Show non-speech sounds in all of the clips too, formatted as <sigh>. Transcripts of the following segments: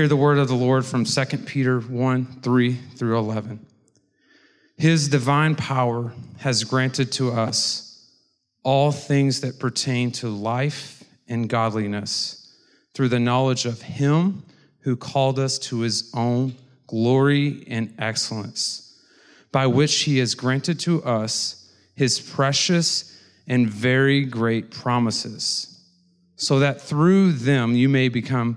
Hear the word of the Lord from 2 Peter 1 3 through 11. His divine power has granted to us all things that pertain to life and godliness through the knowledge of Him who called us to His own glory and excellence, by which He has granted to us His precious and very great promises, so that through them you may become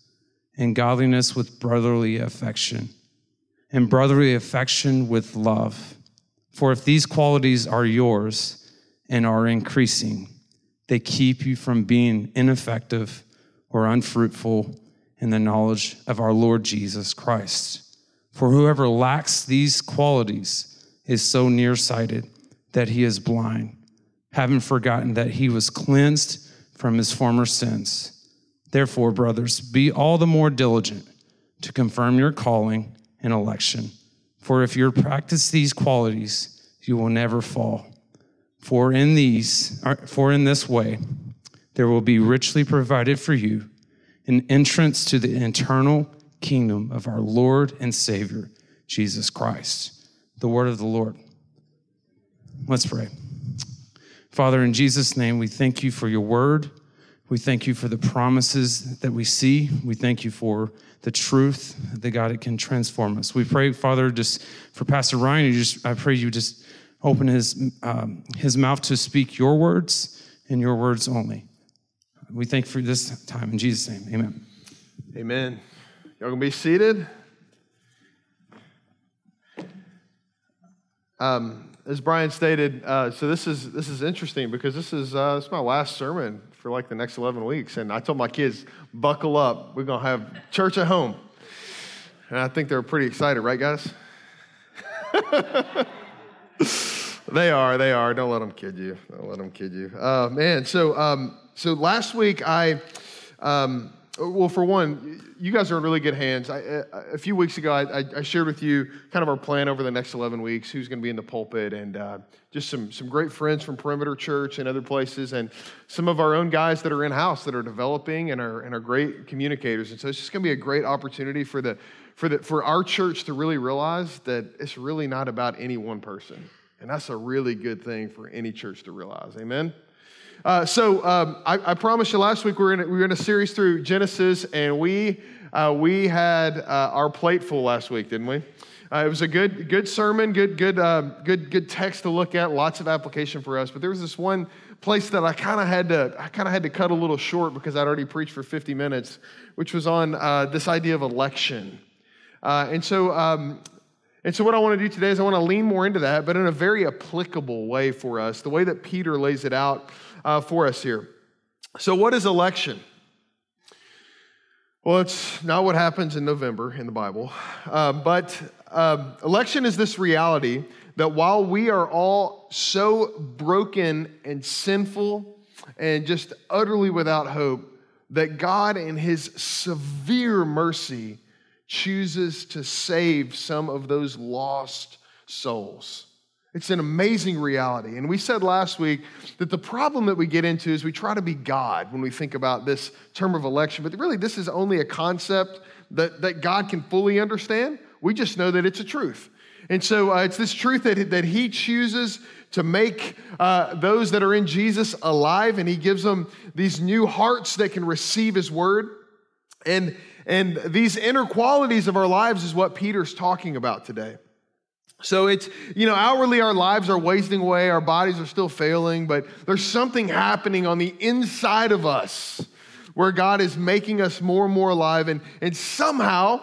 and godliness with brotherly affection, and brotherly affection with love. For if these qualities are yours and are increasing, they keep you from being ineffective or unfruitful in the knowledge of our Lord Jesus Christ. For whoever lacks these qualities is so nearsighted that he is blind, having forgotten that he was cleansed from his former sins. Therefore, brothers, be all the more diligent to confirm your calling and election. For if you practice these qualities, you will never fall. For in these, for in this way, there will be richly provided for you an entrance to the eternal kingdom of our Lord and Savior, Jesus Christ. The word of the Lord. Let's pray. Father, in Jesus' name, we thank you for your word. We thank you for the promises that we see. We thank you for the truth that God it can transform us. We pray, Father, just for Pastor Ryan. You just, I pray you just open his um, his mouth to speak your words and your words only. We thank you for this time in Jesus' name. Amen. Amen. Y'all gonna be seated. Um, as Brian stated, uh, so this is this is interesting because this is uh, this is my last sermon for like the next 11 weeks. And I told my kids, buckle up. We're going to have church at home. And I think they're pretty excited, right, guys? <laughs> they are, they are. Don't let them kid you. Don't let them kid you. Uh, man, so, um, so last week I, um, well, for one, you guys are in really good hands. I, a few weeks ago, I, I, shared with you kind of our plan over the next 11 weeks, who's going to be in the pulpit, and uh, just some, some great friends from Perimeter Church and other places, and some of our own guys that are in house that are developing and are, and are great communicators. And so it's just going to be a great opportunity for, the, for, the, for our church to really realize that it's really not about any one person. And that's a really good thing for any church to realize. Amen? Uh, so um, I, I, promised you last week we were in we were in a series through Genesis, and we uh, we had uh, our plate full last week, didn't we? Uh, it was a good good sermon, good good uh, good good text to look at, lots of application for us. But there was this one place that I kind of had to I kind of had to cut a little short because I'd already preached for 50 minutes, which was on uh, this idea of election. and so um, and so, what I want to do today is I want to lean more into that, but in a very applicable way for us, the way that Peter lays it out uh, for us here. So, what is election? Well, it's not what happens in November in the Bible, uh, but um, election is this reality that while we are all so broken and sinful and just utterly without hope, that God, in His severe mercy, chooses to save some of those lost souls. It's an amazing reality. And we said last week that the problem that we get into is we try to be God when we think about this term of election, but really, this is only a concept that, that God can fully understand. We just know that it's a truth. And so uh, it's this truth that, that He chooses to make uh, those that are in Jesus alive, and He gives them these new hearts that can receive His word. And, and these inner qualities of our lives is what Peter's talking about today. So it's, you know, outwardly our lives are wasting away, our bodies are still failing, but there's something happening on the inside of us where God is making us more and more alive. And, and somehow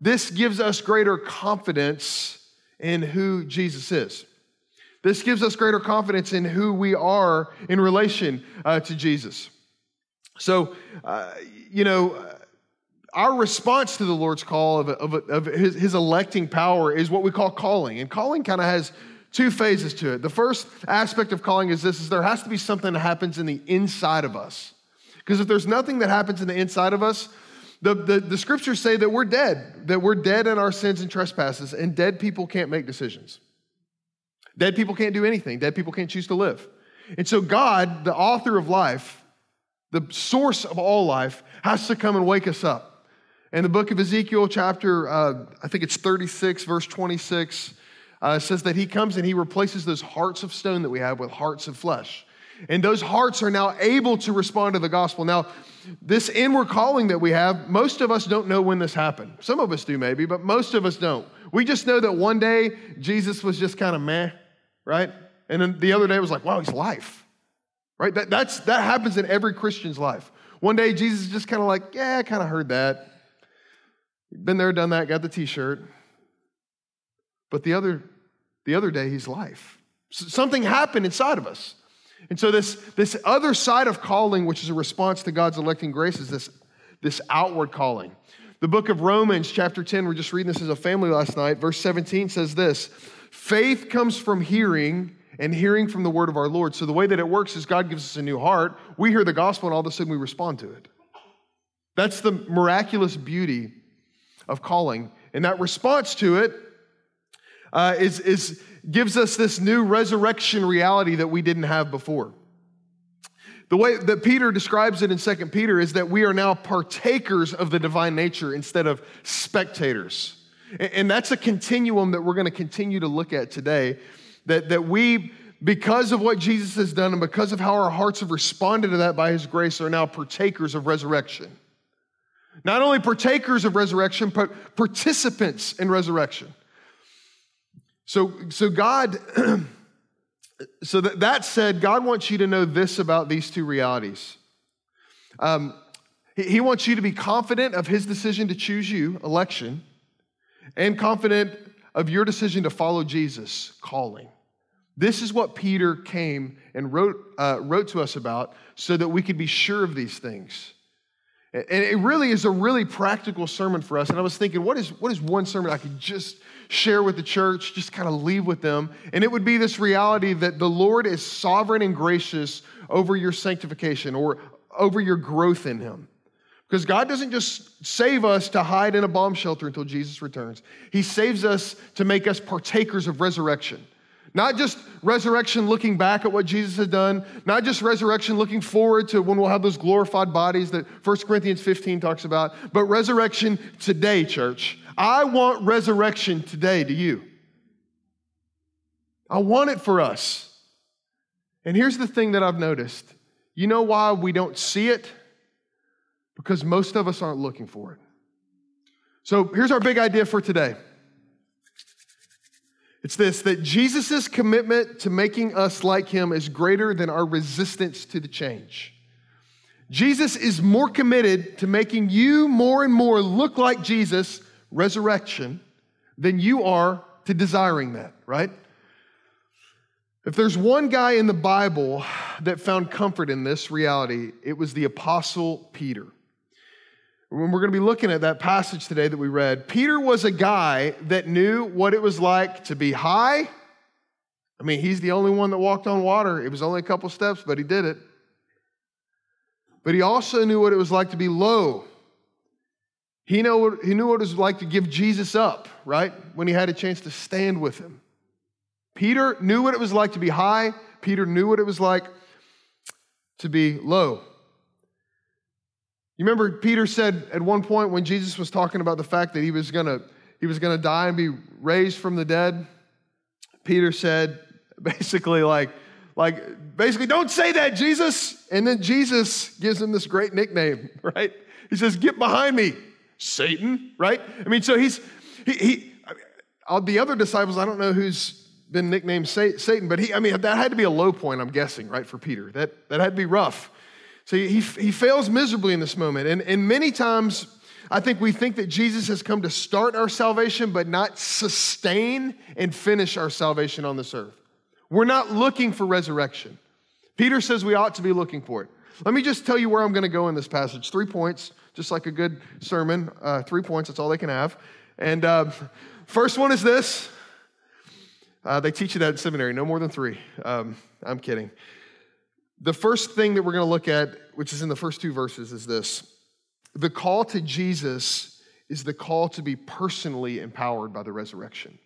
this gives us greater confidence in who Jesus is. This gives us greater confidence in who we are in relation uh, to Jesus. So, uh, you know, our response to the Lord's call of, of, of his, his electing power is what we call calling. And calling kind of has two phases to it. The first aspect of calling is this is there has to be something that happens in the inside of us. Because if there's nothing that happens in the inside of us, the, the, the scriptures say that we're dead, that we're dead in our sins and trespasses, and dead people can't make decisions. Dead people can't do anything. Dead people can't choose to live. And so, God, the author of life, the source of all life, has to come and wake us up. In the book of Ezekiel, chapter, uh, I think it's 36, verse 26, uh, says that he comes and he replaces those hearts of stone that we have with hearts of flesh. And those hearts are now able to respond to the gospel. Now, this inward calling that we have, most of us don't know when this happened. Some of us do maybe, but most of us don't. We just know that one day Jesus was just kind of meh, right? And then the other day was like, wow, he's life, right? That, that's, that happens in every Christian's life. One day Jesus is just kind of like, yeah, I kind of heard that. Been there, done that, got the t shirt. But the other, the other day, he's life. Something happened inside of us. And so, this, this other side of calling, which is a response to God's electing grace, is this, this outward calling. The book of Romans, chapter 10, we're just reading this as a family last night. Verse 17 says this Faith comes from hearing, and hearing from the word of our Lord. So, the way that it works is God gives us a new heart. We hear the gospel, and all of a sudden we respond to it. That's the miraculous beauty of calling. And that response to it uh, is, is, gives us this new resurrection reality that we didn't have before. The way that Peter describes it in 2 Peter is that we are now partakers of the divine nature instead of spectators. And that's a continuum that we're going to continue to look at today. That, that we, because of what Jesus has done and because of how our hearts have responded to that by his grace, are now partakers of resurrection. Not only partakers of resurrection, but participants in resurrection. So, so God, <clears throat> so that, that said, God wants you to know this about these two realities. Um, he, he wants you to be confident of his decision to choose you, election, and confident of your decision to follow Jesus, calling. This is what Peter came and wrote, uh, wrote to us about so that we could be sure of these things. And it really is a really practical sermon for us. And I was thinking, what is, what is one sermon I could just share with the church, just kind of leave with them? And it would be this reality that the Lord is sovereign and gracious over your sanctification or over your growth in Him. Because God doesn't just save us to hide in a bomb shelter until Jesus returns, He saves us to make us partakers of resurrection. Not just resurrection looking back at what Jesus had done, not just resurrection looking forward to when we'll have those glorified bodies that 1 Corinthians 15 talks about, but resurrection today, church. I want resurrection today to you. I want it for us. And here's the thing that I've noticed you know why we don't see it? Because most of us aren't looking for it. So here's our big idea for today. It's this that Jesus' commitment to making us like him is greater than our resistance to the change. Jesus is more committed to making you more and more look like Jesus, resurrection, than you are to desiring that, right? If there's one guy in the Bible that found comfort in this reality, it was the Apostle Peter when we're going to be looking at that passage today that we read, Peter was a guy that knew what it was like to be high. I mean, he's the only one that walked on water. It was only a couple steps, but he did it. But he also knew what it was like to be low. He what, he knew what it was like to give Jesus up, right? When he had a chance to stand with him. Peter knew what it was like to be high. Peter knew what it was like to be low. You remember Peter said at one point when Jesus was talking about the fact that he was going to he was going to die and be raised from the dead. Peter said <laughs> basically like like basically don't say that Jesus and then Jesus gives him this great nickname, <laughs> right? He says get behind me, Satan, right? I mean so he's he, he the other disciples I don't know who's been nicknamed Satan, but he I mean that had to be a low point I'm guessing, right, for Peter. That that had to be rough. So he, he fails miserably in this moment. And, and many times, I think we think that Jesus has come to start our salvation, but not sustain and finish our salvation on this earth. We're not looking for resurrection. Peter says we ought to be looking for it. Let me just tell you where I'm going to go in this passage. Three points just like a good sermon. Uh, three points, that's all they can have. And uh, first one is this. Uh, they teach you that in seminary, no more than three. Um, I'm kidding. The first thing that we're going to look at, which is in the first two verses, is this the call to Jesus is the call to be personally empowered by the resurrection.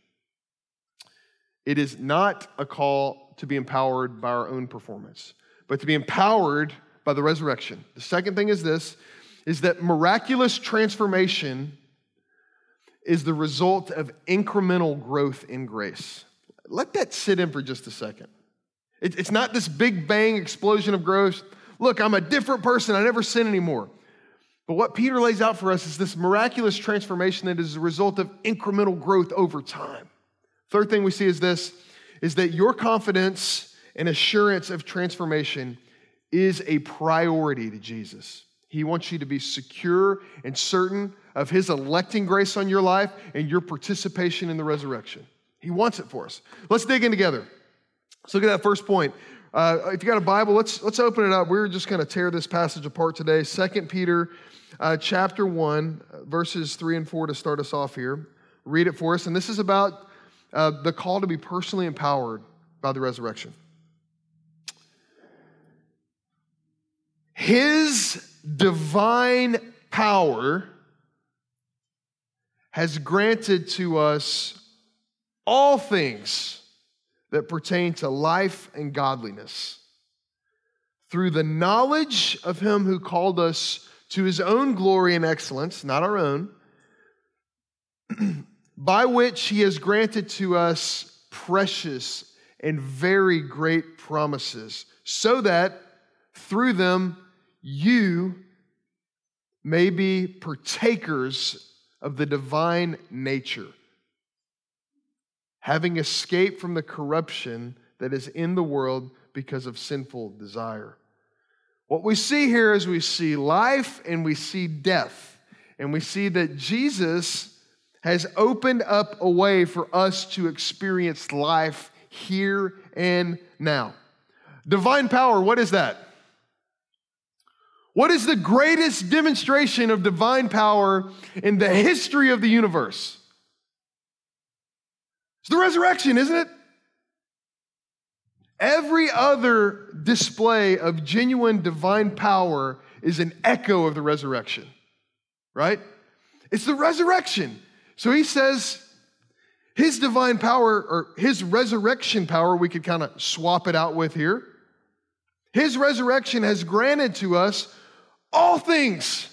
It is not a call to be empowered by our own performance, but to be empowered by the resurrection. The second thing is this is that miraculous transformation is the result of incremental growth in grace. Let that sit in for just a second. It's not this big bang explosion of growth. Look, I'm a different person. I never sin anymore. But what Peter lays out for us is this miraculous transformation that is a result of incremental growth over time. Third thing we see is this is that your confidence and assurance of transformation is a priority to Jesus. He wants you to be secure and certain of his electing grace on your life and your participation in the resurrection. He wants it for us. Let's dig in together. Let's look at that first point. Uh, if you got a Bible, let's let's open it up. We're just going to tear this passage apart today. Second Peter, uh, chapter one, verses three and four to start us off here. Read it for us, and this is about uh, the call to be personally empowered by the resurrection. His divine power has granted to us all things that pertain to life and godliness. Through the knowledge of him who called us to his own glory and excellence, not our own, <clears throat> by which he has granted to us precious and very great promises, so that through them you may be partakers of the divine nature having escaped from the corruption that is in the world because of sinful desire. What we see here is we see life and we see death. And we see that Jesus has opened up a way for us to experience life here and now. Divine power, what is that? What is the greatest demonstration of divine power in the history of the universe? It's the resurrection, isn't it? Every other display of genuine divine power is an echo of the resurrection, right? It's the resurrection. So he says his divine power or his resurrection power, we could kind of swap it out with here. His resurrection has granted to us all things,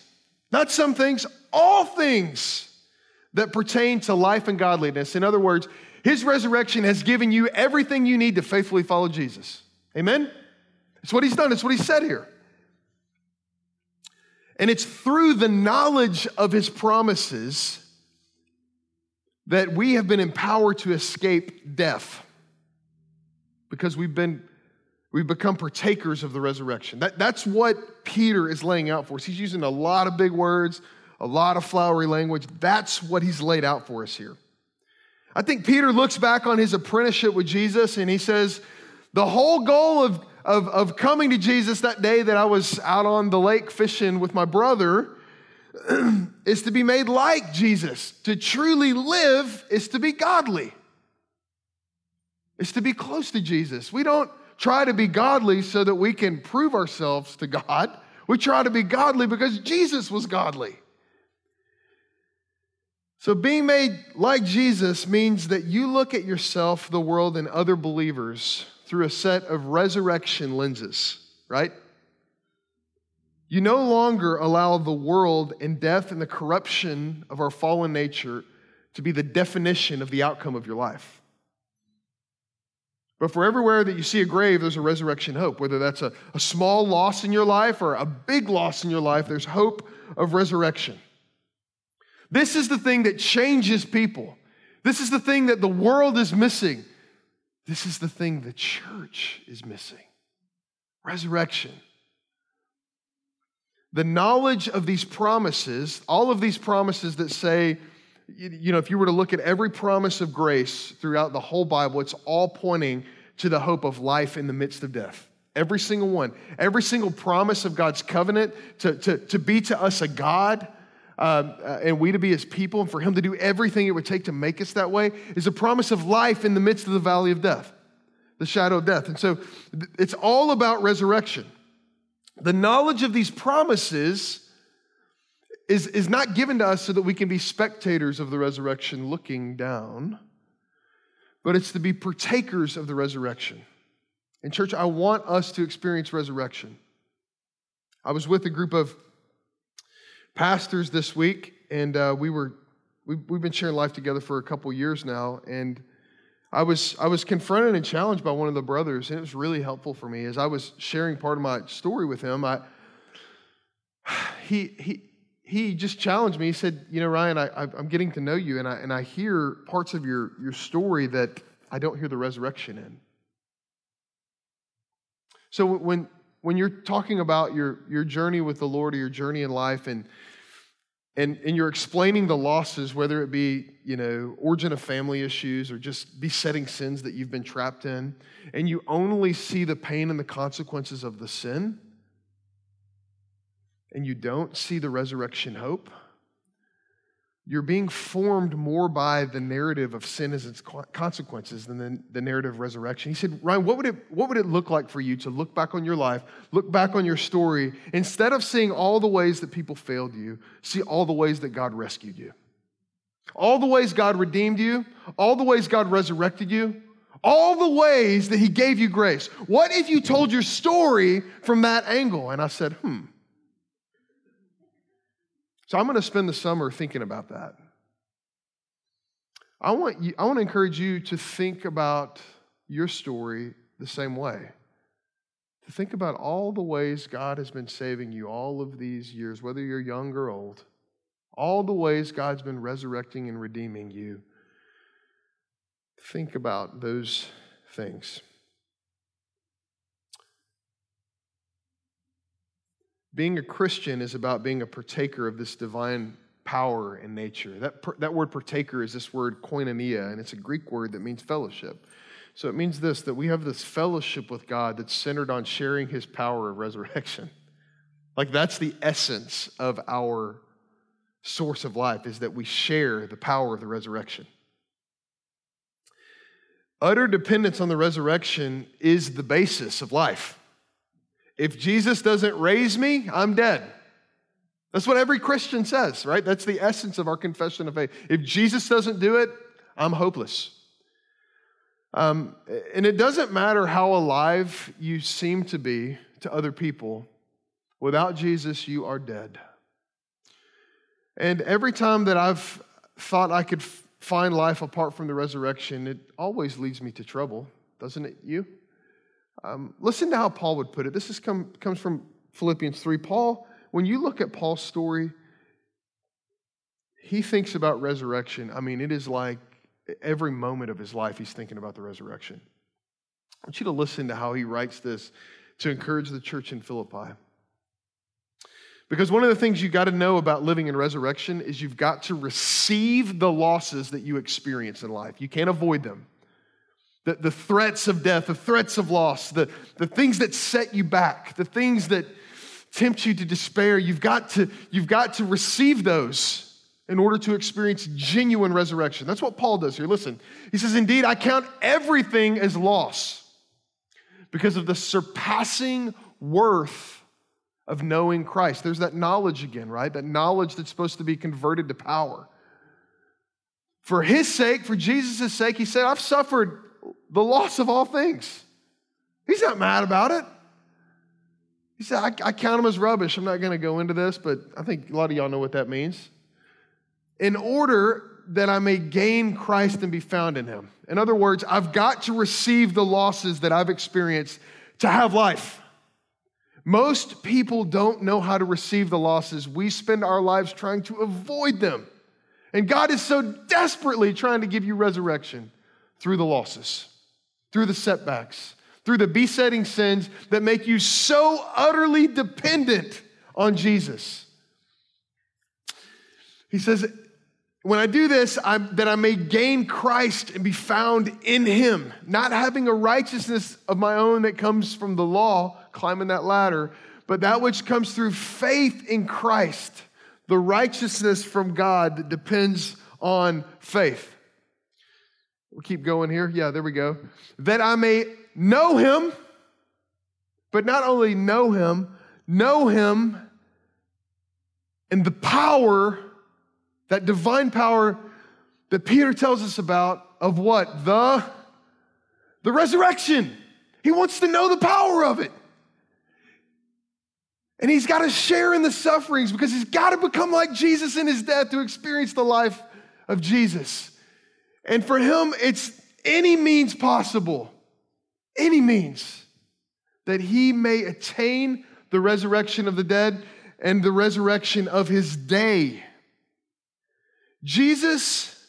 not some things, all things that pertain to life and godliness. In other words, his resurrection has given you everything you need to faithfully follow Jesus. Amen? It's what he's done, it's what he said here. And it's through the knowledge of his promises that we have been empowered to escape death because we've been we've become partakers of the resurrection. That, that's what Peter is laying out for us. He's using a lot of big words, a lot of flowery language. That's what he's laid out for us here. I think Peter looks back on his apprenticeship with Jesus and he says, The whole goal of, of, of coming to Jesus that day that I was out on the lake fishing with my brother <clears throat> is to be made like Jesus. To truly live is to be godly, it's to be close to Jesus. We don't try to be godly so that we can prove ourselves to God. We try to be godly because Jesus was godly. So, being made like Jesus means that you look at yourself, the world, and other believers through a set of resurrection lenses, right? You no longer allow the world and death and the corruption of our fallen nature to be the definition of the outcome of your life. But for everywhere that you see a grave, there's a resurrection hope. Whether that's a, a small loss in your life or a big loss in your life, there's hope of resurrection. This is the thing that changes people. This is the thing that the world is missing. This is the thing the church is missing resurrection. The knowledge of these promises, all of these promises that say, you know, if you were to look at every promise of grace throughout the whole Bible, it's all pointing to the hope of life in the midst of death. Every single one. Every single promise of God's covenant to, to, to be to us a God um, uh, and we to be his people and for him to do everything it would take to make us that way is a promise of life in the midst of the valley of death, the shadow of death. And so it's all about resurrection. The knowledge of these promises is, is not given to us so that we can be spectators of the resurrection looking down, but it's to be partakers of the resurrection. And, church, I want us to experience resurrection. I was with a group of pastors this week, and uh, we were we, we've been sharing life together for a couple years now, and I was I was confronted and challenged by one of the brothers, and it was really helpful for me as I was sharing part of my story with him. I <sighs> he he he just challenged me. He said, "You know, Ryan, I, I'm getting to know you, and I and I hear parts of your your story that I don't hear the resurrection in." So when when you're talking about your, your journey with the Lord or your journey in life and, and, and you're explaining the losses, whether it be, you know, origin of family issues or just besetting sins that you've been trapped in, and you only see the pain and the consequences of the sin, and you don't see the resurrection hope, you're being formed more by the narrative of sin as its consequences than the, the, narrative of resurrection. He said, Ryan, what would, it, what would it look like for you to look back on your life, look back on your story, instead of seeing all the ways that people failed you, see all the ways that God rescued you? All the ways God redeemed you, all the ways God resurrected you, all the ways that He gave you grace. What if you told your story from that angle? And I said, hmm. So I'm going to spend the summer thinking about that. I want, you, I want to encourage you to think about your story the same way. To think about all the ways God has been saving you all of these years, whether you're young or old, all the ways God's been resurrecting and redeeming you. Think about those things. Being a Christian is about being a partaker of this divine power and nature. That, that word partaker is this word koinonia, and it's a Greek word that means fellowship. So it means this that we have this fellowship with God that's centered on sharing his power of resurrection. <laughs> Like that's the essence of our source of life, is that we share the power of the resurrection. Utter dependence on the resurrection is the basis of life. If Jesus doesn't raise me, I'm dead. That's what every Christian says, right? That's the essence of our confession of faith. If Jesus doesn't do it, I'm hopeless. Um, and it doesn't matter how alive you seem to be to other people, without Jesus, you are dead. And every time that I've thought I could find life apart from the resurrection, it always leads me to trouble, doesn't it, you? Um, listen to how Paul would put it. This is come, comes from Philippians 3. Paul, when you look at Paul's story, he thinks about resurrection. I mean, it is like every moment of his life he's thinking about the resurrection. I want you to listen to how he writes this to encourage the church in Philippi. Because one of the things you've got to know about living in resurrection is you've got to receive the losses that you experience in life. You can't avoid them the, the threats of death, the threats of loss, the, the things that set you back, the things that tempt you to despair, you've got to, you've got to receive those in order to experience genuine resurrection. That's what Paul does here. Listen, he says, Indeed, I count everything as loss because of the surpassing worth of knowing Christ. There's that knowledge again, right? That knowledge that's supposed to be converted to power. For his sake, for Jesus' sake, he said, I've suffered the loss of all things. He's not mad about it. He said, I, I count them as rubbish. I'm not going to go into this, but I think a lot of y'all know what that means. In order that I may gain Christ and be found in him. In other words, I've got to receive the losses that I've experienced to have life. Most people don't know how to receive the losses. We spend our lives trying to avoid them. And God is so desperately trying to give you resurrection through the losses, through the setbacks, through the besetting sins that make you so utterly dependent on Jesus. He says, when I do this, I'm, that I may gain Christ and be found in him, not having a righteousness of my own that comes from the law, climbing that ladder, but that which comes through faith in Christ, the righteousness from God that depends on faith. We'll keep going here. Yeah, there we go. That I may know him, but not only know him, know him and the power, that divine power that Peter tells us about of what? The, the resurrection. He wants to know the power of it. And he's got to share in the sufferings because he's got to become like Jesus in his death to experience the life of Jesus. And for him, it's any means possible, any means that he may attain the resurrection of the dead and the resurrection of his day. Jesus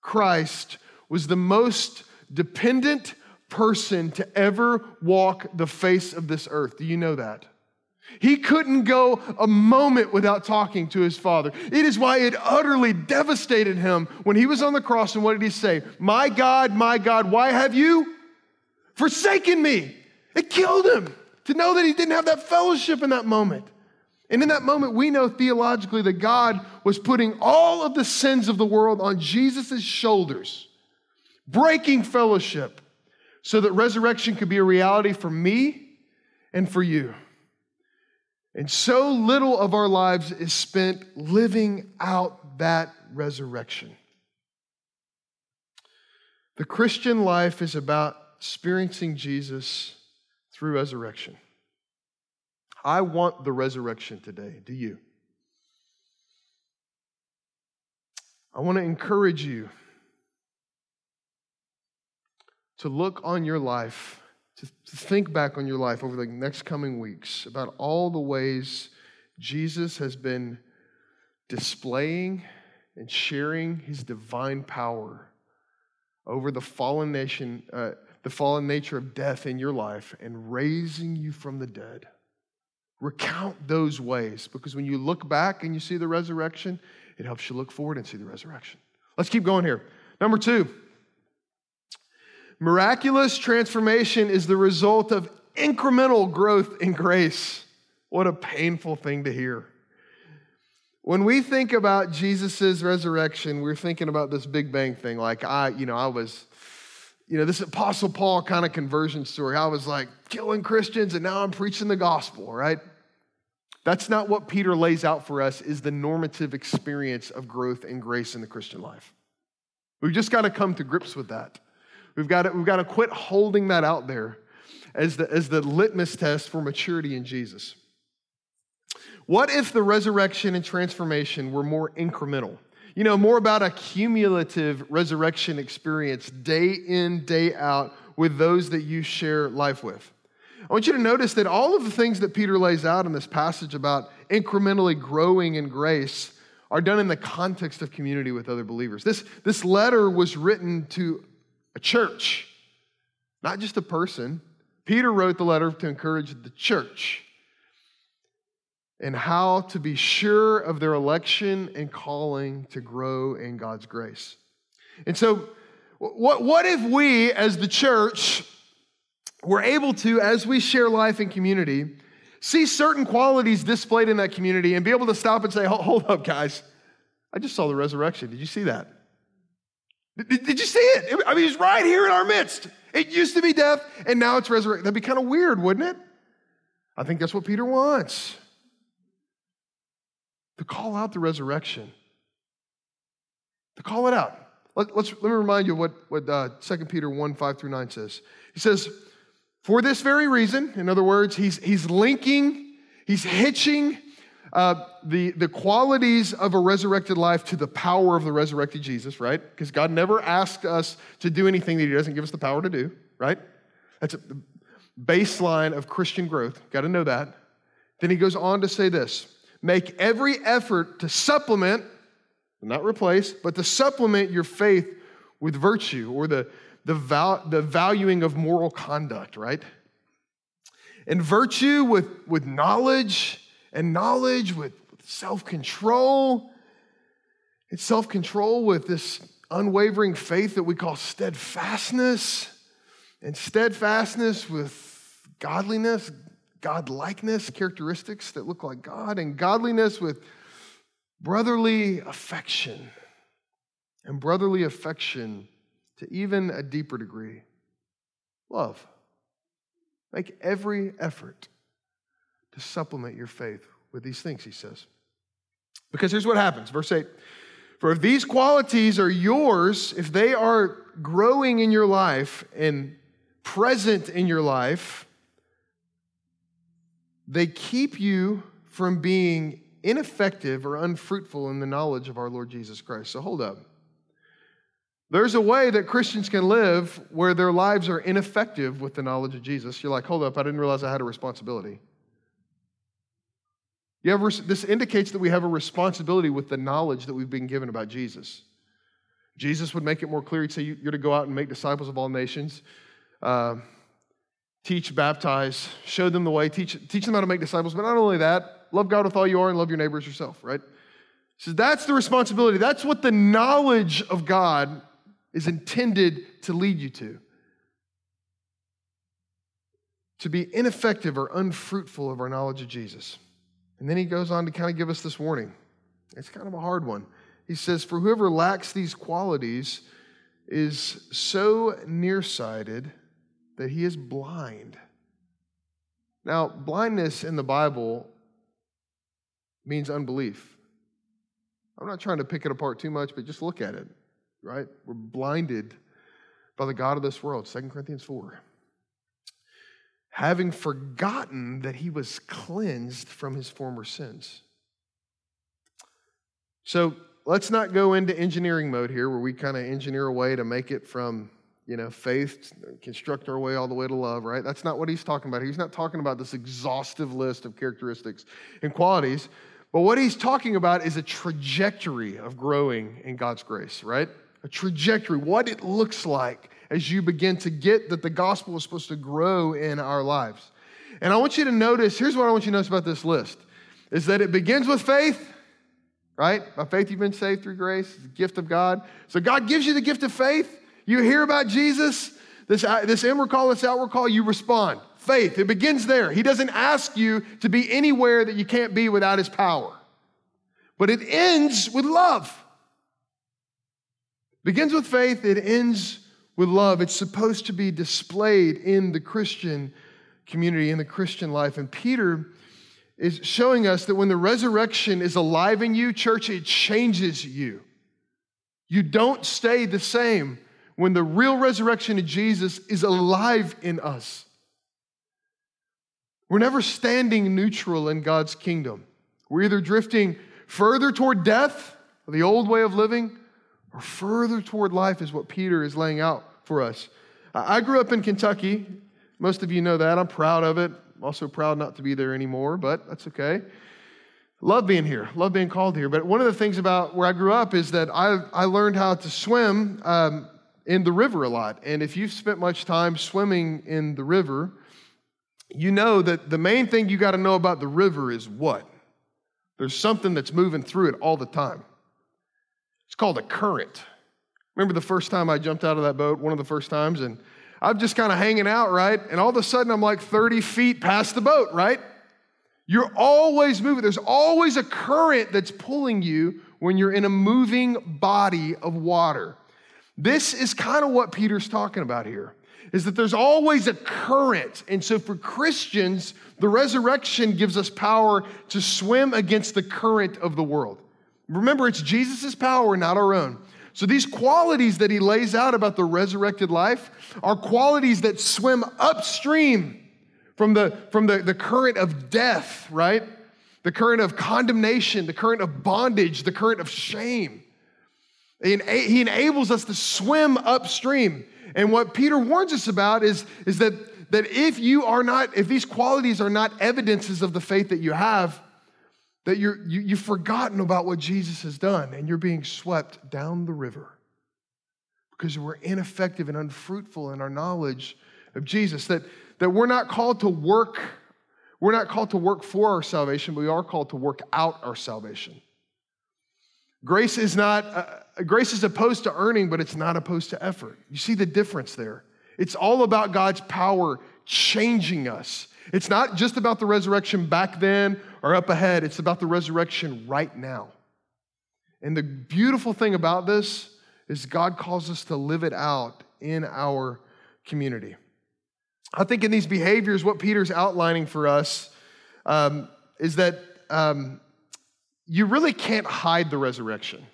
Christ was the most dependent person to ever walk the face of this earth. Do you know that? He couldn't go a moment without talking to his father. It is why it utterly devastated him when he was on the cross. And what did he say? My God, my God, why have you forsaken me? It killed him to know that he didn't have that fellowship in that moment. And in that moment, we know theologically that God was putting all of the sins of the world on Jesus' shoulders, breaking fellowship so that resurrection could be a reality for me and for you. And so little of our lives is spent living out that resurrection. The Christian life is about experiencing Jesus through resurrection. I want the resurrection today. Do you? I want to encourage you to look on your life to think back on your life over the next coming weeks about all the ways Jesus has been displaying and sharing his divine power over the fallen nation, uh, the fallen nature of death in your life, and raising you from the dead. Recount those ways because when you look back and you see the resurrection, it helps you look forward and see the resurrection. Let's keep going here. Number two, Miraculous transformation is the result of incremental growth in grace. What a painful thing to hear. When we think about Jesus' resurrection, we're thinking about this Big Bang thing. Like, I, you know, I was, you know, this Apostle Paul kind of conversion story. I was like killing Christians and now I'm preaching the gospel, right? That's not what Peter lays out for us, is the normative experience of growth and grace in the Christian life. We've just got to come to grips with that. We've got to, we've got to quit holding that out there as the, as the litmus test for maturity in Jesus. What if the resurrection and transformation were more incremental? You know, more about a cumulative resurrection experience day in, day out with those that you share life with. I want you to notice that all of the things that Peter lays out in this passage about incrementally growing in grace are done in the context of community with other believers. This, this letter was written to a church, not just a person. Peter wrote the letter to encourage the church and how to be sure of their election and calling to grow in God's grace. And so, what, what if we, as the church, were able to, as we share life in community, see certain qualities displayed in that community and be able to stop and say, hold up, guys, I just saw the resurrection. Did you see that? Did, did you see it? I mean, he's right here in our midst. It used to be death, and now it's resurrection. That'd be kind of weird, wouldn't it? I think that's what Peter wants to call out the resurrection, to call it out. Let, us let me remind you what, what uh, 2 Peter 1 5 through 9 says. He says, For this very reason, in other words, he's, he's linking, he's hitching uh, the, the qualities of a resurrected life to the power of the resurrected Jesus, right? Because God never asked us to do anything that He doesn't give us the power to do, right? That's a baseline of Christian growth. Got to know that. Then He goes on to say this make every effort to supplement, not replace, but to supplement your faith with virtue or the, the, val- the valuing of moral conduct, right? And virtue with, with knowledge and knowledge with self control, It's self control with this unwavering faith that we call steadfastness, and steadfastness with godliness, godlikeness, characteristics that look like God, and godliness with brotherly affection, and brotherly affection to even a deeper degree. Love. Make every effort to supplement your faith with these things, he says. Because here's what happens, verse 8. For if these qualities are yours, if they are growing in your life and present in your life, they keep you from being ineffective or unfruitful in the knowledge of our Lord Jesus Christ. So hold up. There's a way that Christians can live where their lives are ineffective with the knowledge of Jesus. You're like, hold up, I didn't realize I had a responsibility. This indicates that we have a responsibility with the knowledge that we've been given about Jesus. Jesus would make it more clear. He'd say, You're to go out and make disciples of all nations, uh, teach, baptize, show them the way, teach, teach them how to make disciples. But not only that, love God with all you are and love your neighbors yourself, right? So that's the responsibility. That's what the knowledge of God is intended to lead you to. To be ineffective or unfruitful of our knowledge of Jesus. And then he goes on to kind of give us this warning. It's kind of a hard one. He says, For whoever lacks these qualities is so nearsighted that he is blind. Now, blindness in the Bible means unbelief. I'm not trying to pick it apart too much, but just look at it, right? We're blinded by the God of this world, 2 Corinthians 4 having forgotten that he was cleansed from his former sins. So let's not go into engineering mode here where we kind of engineer a way to make it from you know faith construct our way all the way to love right? That's not what he's talking about he's not talking about this exhaustive list of characteristics and qualities but what he's talking about is a trajectory of growing in god's grace right a trajectory what it looks like as you begin to get that the gospel is supposed to grow in our lives. And I want you to notice here's what I want you to notice about this list is that it begins with faith, right? By faith, you've been saved through grace, the gift of God. So God gives you the gift of faith. You hear about Jesus, this, uh, this inward call, this outward call, you respond. Faith, it begins there. He doesn't ask you to be anywhere that you can't be without His power. But it ends with love. Begins with faith, it ends with love. It's supposed to be displayed in the Christian community, in the Christian life. And Peter is showing us that when the resurrection is alive in you, church, it changes you. You don't stay the same when the real resurrection of Jesus is alive in us. We're never standing neutral in God's kingdom. We're either drifting further toward death, the old way of living, or further toward life, is what Peter is laying out for us. I grew up in Kentucky. Most of you know that. I'm proud of it. I'm also proud not to be there anymore, but that's okay. Love being here, love being called here. But one of the things about where I grew up is that I, I learned how to swim um, in the river a lot. And if you've spent much time swimming in the river, you know that the main thing you got to know about the river is what? There's something that's moving through it all the time. It's called a current. Remember the first time I jumped out of that boat, one of the first times, and I'm just kind of hanging out, right? And all of a sudden I'm like 30 feet past the boat, right? You're always moving. There's always a current that's pulling you when you're in a moving body of water. This is kind of what Peter's talking about here. Is that there's always a current. And so for Christians, the resurrection gives us power to swim against the current of the world. Remember, it's Jesus' power, not our own. So, these qualities that he lays out about the resurrected life are qualities that swim upstream from the, from the, the current of death, right? The current of condemnation, the current of bondage, the current of shame. He enables us to swim upstream. And what Peter warns us about is, is that, that if you are not, if these qualities are not evidences of the faith that you have, that you're, you, you've forgotten about what Jesus has done and you're being swept down the river because we're ineffective and unfruitful in our knowledge of Jesus. That, that we're not called to work, we're not called to work for our salvation, but we are called to work out our salvation. Grace is not, uh, grace is opposed to earning, but it's not opposed to effort. You see the difference there. It's all about God's power changing us. It's not just about the resurrection back then or up ahead, it's about the resurrection right now. And the beautiful thing about this is God calls us to live it out in our community. I think in these behaviors, what Peter's outlining for us um, is that um, you really can't hide the resurrection.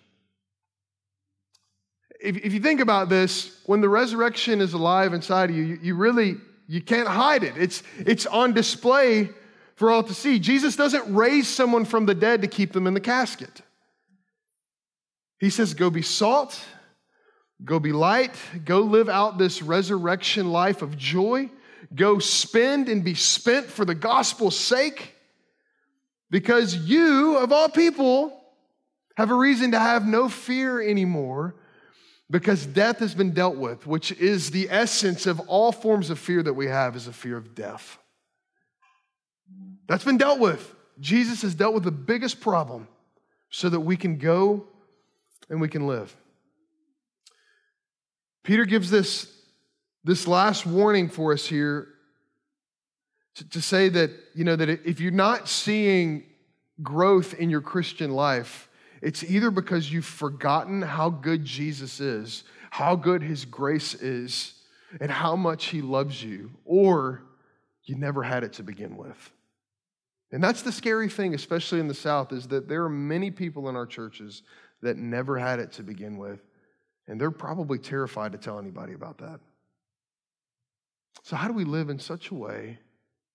If, if, you think about this, when the resurrection is alive inside of you, you, you really you can't hide it. It's, it's on display for all to see. Jesus doesn't raise someone from the dead to keep them in the casket. He says, Go be salt, go be light, go live out this resurrection life of joy, go spend and be spent for the gospel's sake, because you, of all people, have a reason to have no fear anymore because death has been dealt with, which is the essence of all forms of fear that we have is a fear of death. That's been dealt with. Jesus has dealt with the biggest problem so that we can go and we can live. Peter gives this, this last warning for us here to, to say that, you know, that if you're not seeing growth in your Christian life, it's either because you've forgotten how good Jesus is, how good his grace is, and how much he loves you, or you never had it to begin with. And that's the scary thing, especially in the South, is that there are many people in our churches that never had it to begin with, and they're probably terrified to tell anybody about that. So, how do we live in such a way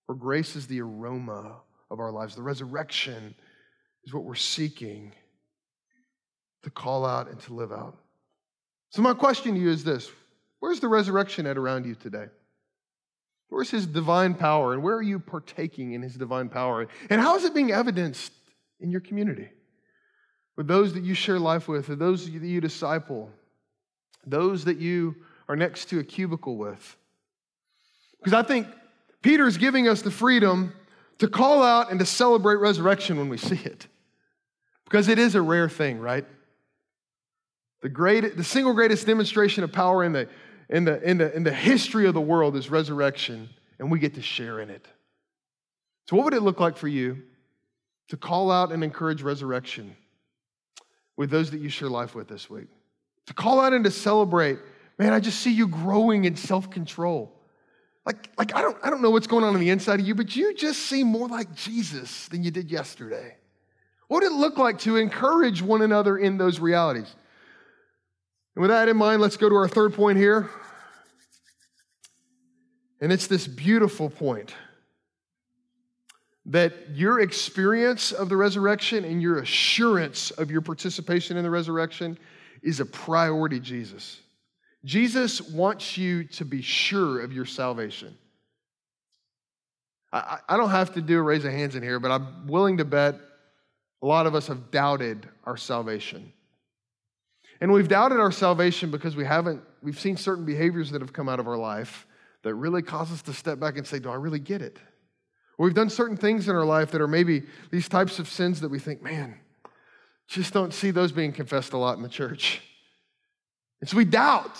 where grace is the aroma of our lives? The resurrection is what we're seeking to call out and to live out. So, my question to you is this Where's the resurrection at around you today? Where's his divine power, and where are you partaking in his divine power? And how is it being evidenced in your community? With those that you share life with, or those that you disciple, those that you are next to a cubicle with. Because I think Peter is giving us the freedom to call out and to celebrate resurrection when we see it. Because it is a rare thing, right? The, great, the single greatest demonstration of power in the, in, the, in, the, in the history of the world is resurrection, and we get to share in it. So, what would it look like for you to call out and encourage resurrection with those that you share life with this week? To call out and to celebrate, man, I just see you growing in self control. Like, like I, don't, I don't know what's going on on the inside of you, but you just seem more like Jesus than you did yesterday. What would it look like to encourage one another in those realities? And with that in mind, let's go to our third point here. And it's this beautiful point that your experience of the resurrection and your assurance of your participation in the resurrection is a priority, Jesus. Jesus wants you to be sure of your salvation. I, I don't have to do a raise of hands in here, but I'm willing to bet a lot of us have doubted our salvation. And we've doubted our salvation because we haven't, we've seen certain behaviors that have come out of our life that really cause us to step back and say, Do I really get it? Or we've done certain things in our life that are maybe these types of sins that we think, man, just don't see those being confessed a lot in the church. And so we doubt.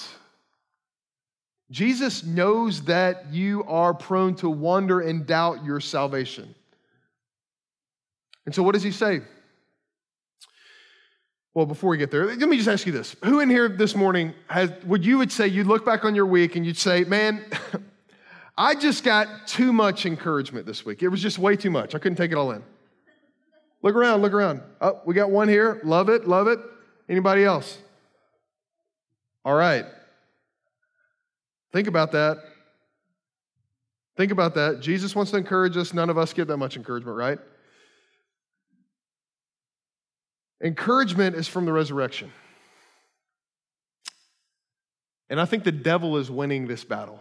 Jesus knows that you are prone to wonder and doubt your salvation. And so what does he say? Well, before we get there, let me just ask you this. Who in here this morning has, would you would say, you'd look back on your week and you'd say, man, <laughs> I just got too much encouragement this week. It was just way too much. I couldn't take it all in. Look around, look around. Oh, we got one here. Love it, love it. Anybody else? All right. Think about that. Think about that. Jesus wants to encourage us. None of us get that much encouragement, right? Encouragement is from the resurrection. And I think the devil is winning this battle.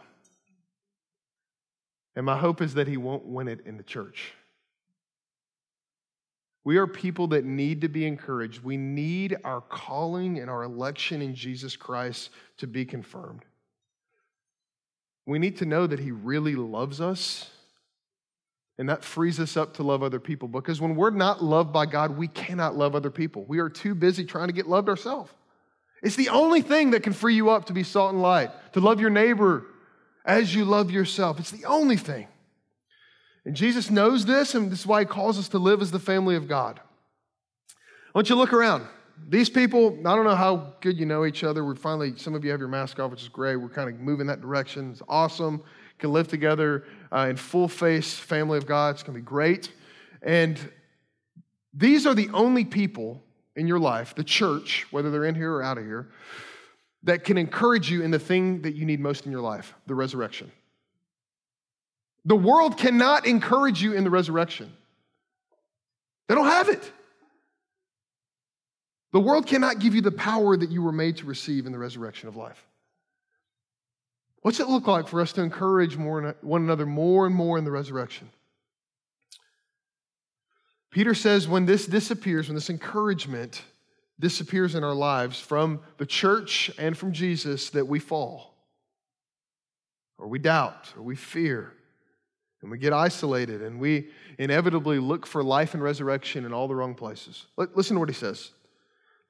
And my hope is that he won't win it in the church. We are people that need to be encouraged. We need our calling and our election in Jesus Christ to be confirmed. We need to know that he really loves us And that frees us up to love other people because when we're not loved by God, we cannot love other people. We are too busy trying to get loved ourselves. It's the only thing that can free you up to be salt and light, to love your neighbor as you love yourself. It's the only thing. And Jesus knows this, and this is why he calls us to live as the family of God. I want you to look around. These people, I don't know how good you know each other. We're finally, some of you have your mask off, which is great. We're kind of moving that direction. It's awesome. Can live together uh, in full face family of God. It's going to be great. And these are the only people in your life, the church, whether they're in here or out of here, that can encourage you in the thing that you need most in your life the resurrection. The world cannot encourage you in the resurrection, they don't have it. The world cannot give you the power that you were made to receive in the resurrection of life. What's it look like for us to encourage more, one another more and more in the resurrection? Peter says when this disappears, when this encouragement disappears in our lives from the church and from Jesus, that we fall, or we doubt, or we fear, and we get isolated, and we inevitably look for life and resurrection in all the wrong places. Listen to what he says.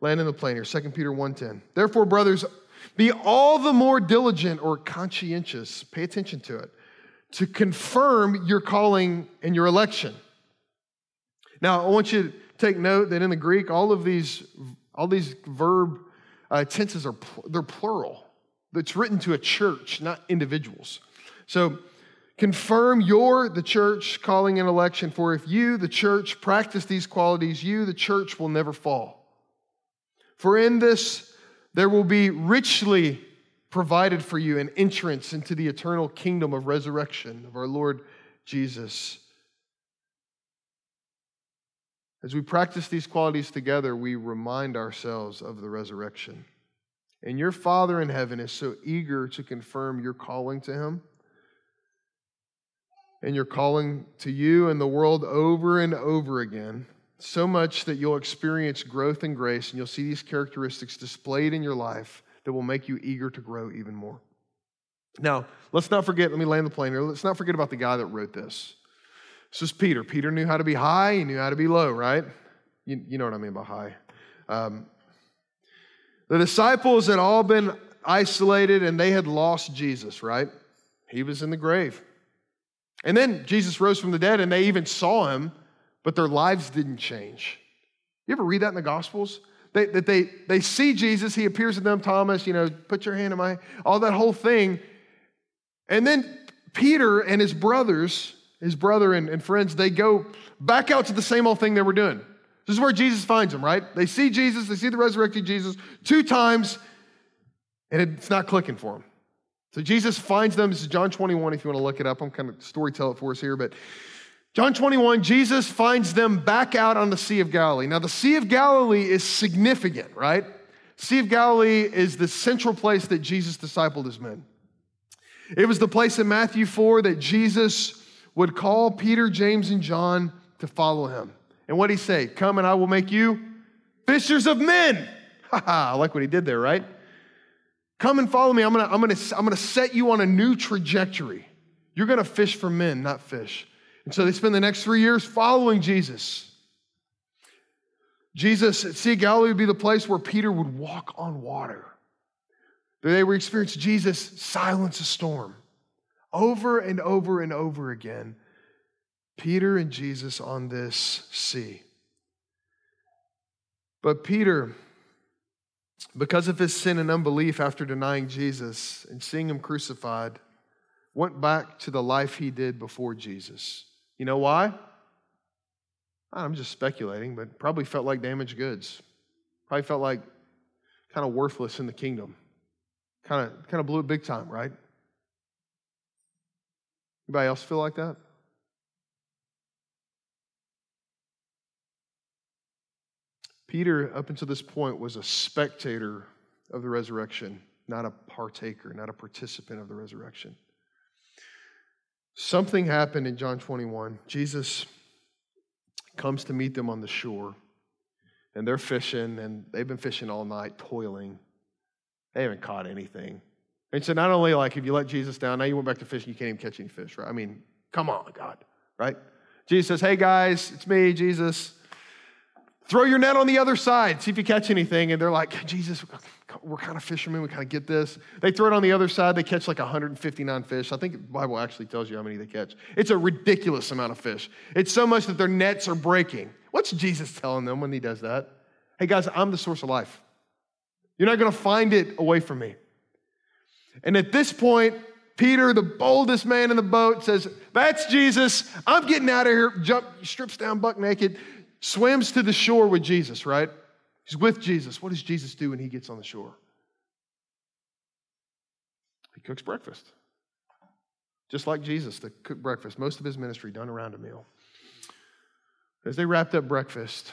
Land in the plane here, 2 Peter 1.10. Therefore, brothers, be all the more diligent or conscientious, pay attention to it, to confirm your calling and your election. Now, I want you to take note that in the Greek, all of these, all these verb uh, tenses are they're plural. It's written to a church, not individuals. So, confirm your the church calling and election. For if you, the church, practice these qualities, you, the church, will never fall. For in this there will be richly provided for you an entrance into the eternal kingdom of resurrection of our Lord Jesus. As we practice these qualities together, we remind ourselves of the resurrection. And your Father in heaven is so eager to confirm your calling to Him and your calling to you and the world over and over again so much that you'll experience growth and grace and you'll see these characteristics displayed in your life that will make you eager to grow even more. Now, let's not forget, let me land the plane here. Let's not forget about the guy that wrote this. This is Peter. Peter knew how to be high, he knew how to be low, right? You, you know what I mean by high. Um, the disciples had all been isolated and they had lost Jesus, right? He was in the grave. And then Jesus rose from the dead and they even saw him but their lives didn't change. You ever read that in the Gospels? They, that they, they see Jesus, he appears to them, Thomas, you know, put your hand in my, all that whole thing. And then Peter and his brothers, his brother and, and friends, they go back out to the same old thing they were doing. This is where Jesus finds them, right? They see Jesus, they see the resurrected Jesus two times, and it's not clicking for them. So Jesus finds them. This is John 21, if you want to look it up. I'm kind of storytelling for us here, but John 21, Jesus finds them back out on the Sea of Galilee. Now, the Sea of Galilee is significant, right? Sea of Galilee is the central place that Jesus discipled his men. It was the place in Matthew 4 that Jesus would call Peter, James, and John to follow him. And what did he say? Come and I will make you fishers of men. <laughs> Haha, I like what he did there, right? Come and follow me. I'm gonna, I'm, gonna, I'm gonna set you on a new trajectory. You're gonna fish for men, not fish. And so they spend the next three years following Jesus. Jesus at Sea Galilee would be the place where Peter would walk on water. They would experience Jesus silence a storm. Over and over and over again, Peter and Jesus on this sea. But Peter, because of his sin and unbelief after denying Jesus and seeing him crucified, went back to the life he did before Jesus. You know why? I'm just speculating, but probably felt like damaged goods. Probably felt like kind of worthless in the kingdom. Kind of, kind of blew it big time, right? Anybody else feel like that? Peter, up until this point, was a spectator of the resurrection, not a partaker, not a participant of the resurrection. Something happened in John 21. Jesus comes to meet them on the shore, and they're fishing, and they've been fishing all night, toiling. They haven't caught anything. And so, not only like if you let Jesus down, now you went back to fishing, you can't even catch any fish, right? I mean, come on, God, right? Jesus says, Hey guys, it's me, Jesus. Throw your net on the other side, see if you catch anything. And they're like, Jesus, we're kind of fishermen, we kind of get this. They throw it on the other side, they catch like 159 fish. I think the Bible actually tells you how many they catch. It's a ridiculous amount of fish. It's so much that their nets are breaking. What's Jesus telling them when he does that? Hey guys, I'm the source of life. You're not going to find it away from me. And at this point, Peter, the boldest man in the boat, says, That's Jesus. I'm getting out of here. Jump, strips down buck naked, swims to the shore with Jesus, right? He's with Jesus. What does Jesus do when he gets on the shore? He cooks breakfast. Just like Jesus, to cook breakfast. Most of his ministry done around a meal. As they wrapped up breakfast,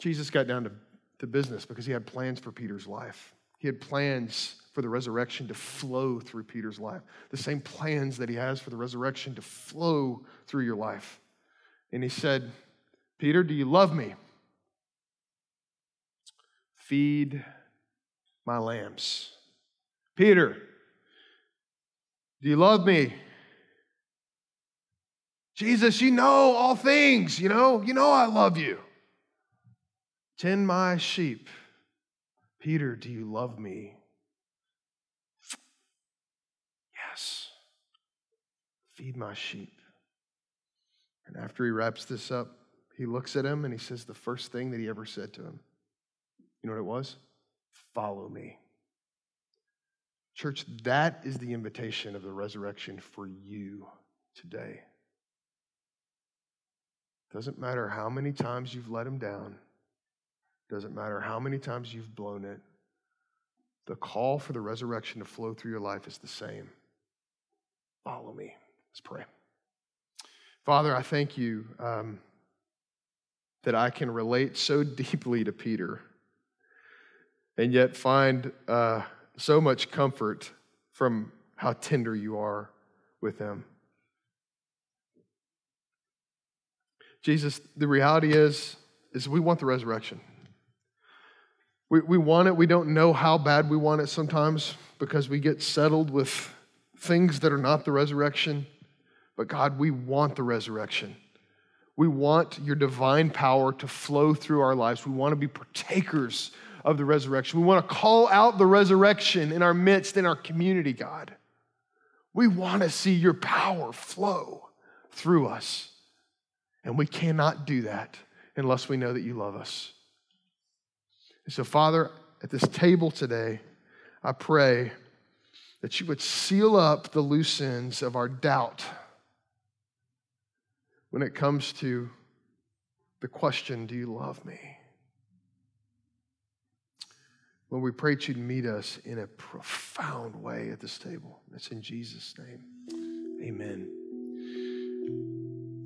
Jesus got down to, to business because he had plans for Peter's life. He had plans for the resurrection to flow through Peter's life, the same plans that he has for the resurrection to flow through your life. And he said, Peter, do you love me? Feed my lambs. Peter, do you love me? Jesus, you know all things, you know, you know I love you. Tend my sheep. Peter, do you love me? Yes. Feed my sheep. And after he wraps this up, he looks at him and he says the first thing that he ever said to him. You know what it was? Follow me. Church, that is the invitation of the resurrection for you today. Doesn't matter how many times you've let him down, doesn't matter how many times you've blown it. The call for the resurrection to flow through your life is the same. Follow me. Let's pray. Father, I thank you. Um, that I can relate so deeply to Peter and yet find uh, so much comfort from how tender you are with them. Jesus, the reality is, is we want the resurrection. We, we want it. We don't know how bad we want it sometimes because we get settled with things that are not the resurrection. But God, we want the resurrection. We want your divine power to flow through our lives. We want to be partakers of the resurrection. We want to call out the resurrection in our midst, in our community, God. We want to see your power flow through us. And we cannot do that unless we know that you love us. And so, Father, at this table today, I pray that you would seal up the loose ends of our doubt when it comes to the question, Do you love me? When we pray that you'd meet us in a profound way at this table. It's in Jesus' name. Amen.